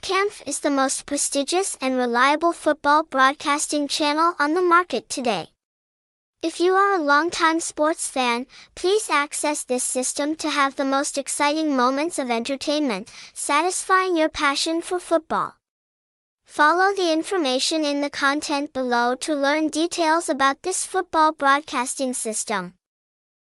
Thapcamtv is the most prestigious and reliable football broadcasting channel on the market today. If you are a longtime sports fan, please access this system to have the most exciting moments of entertainment, satisfying your passion for football. Follow the information in the content below to learn details about this football broadcasting system.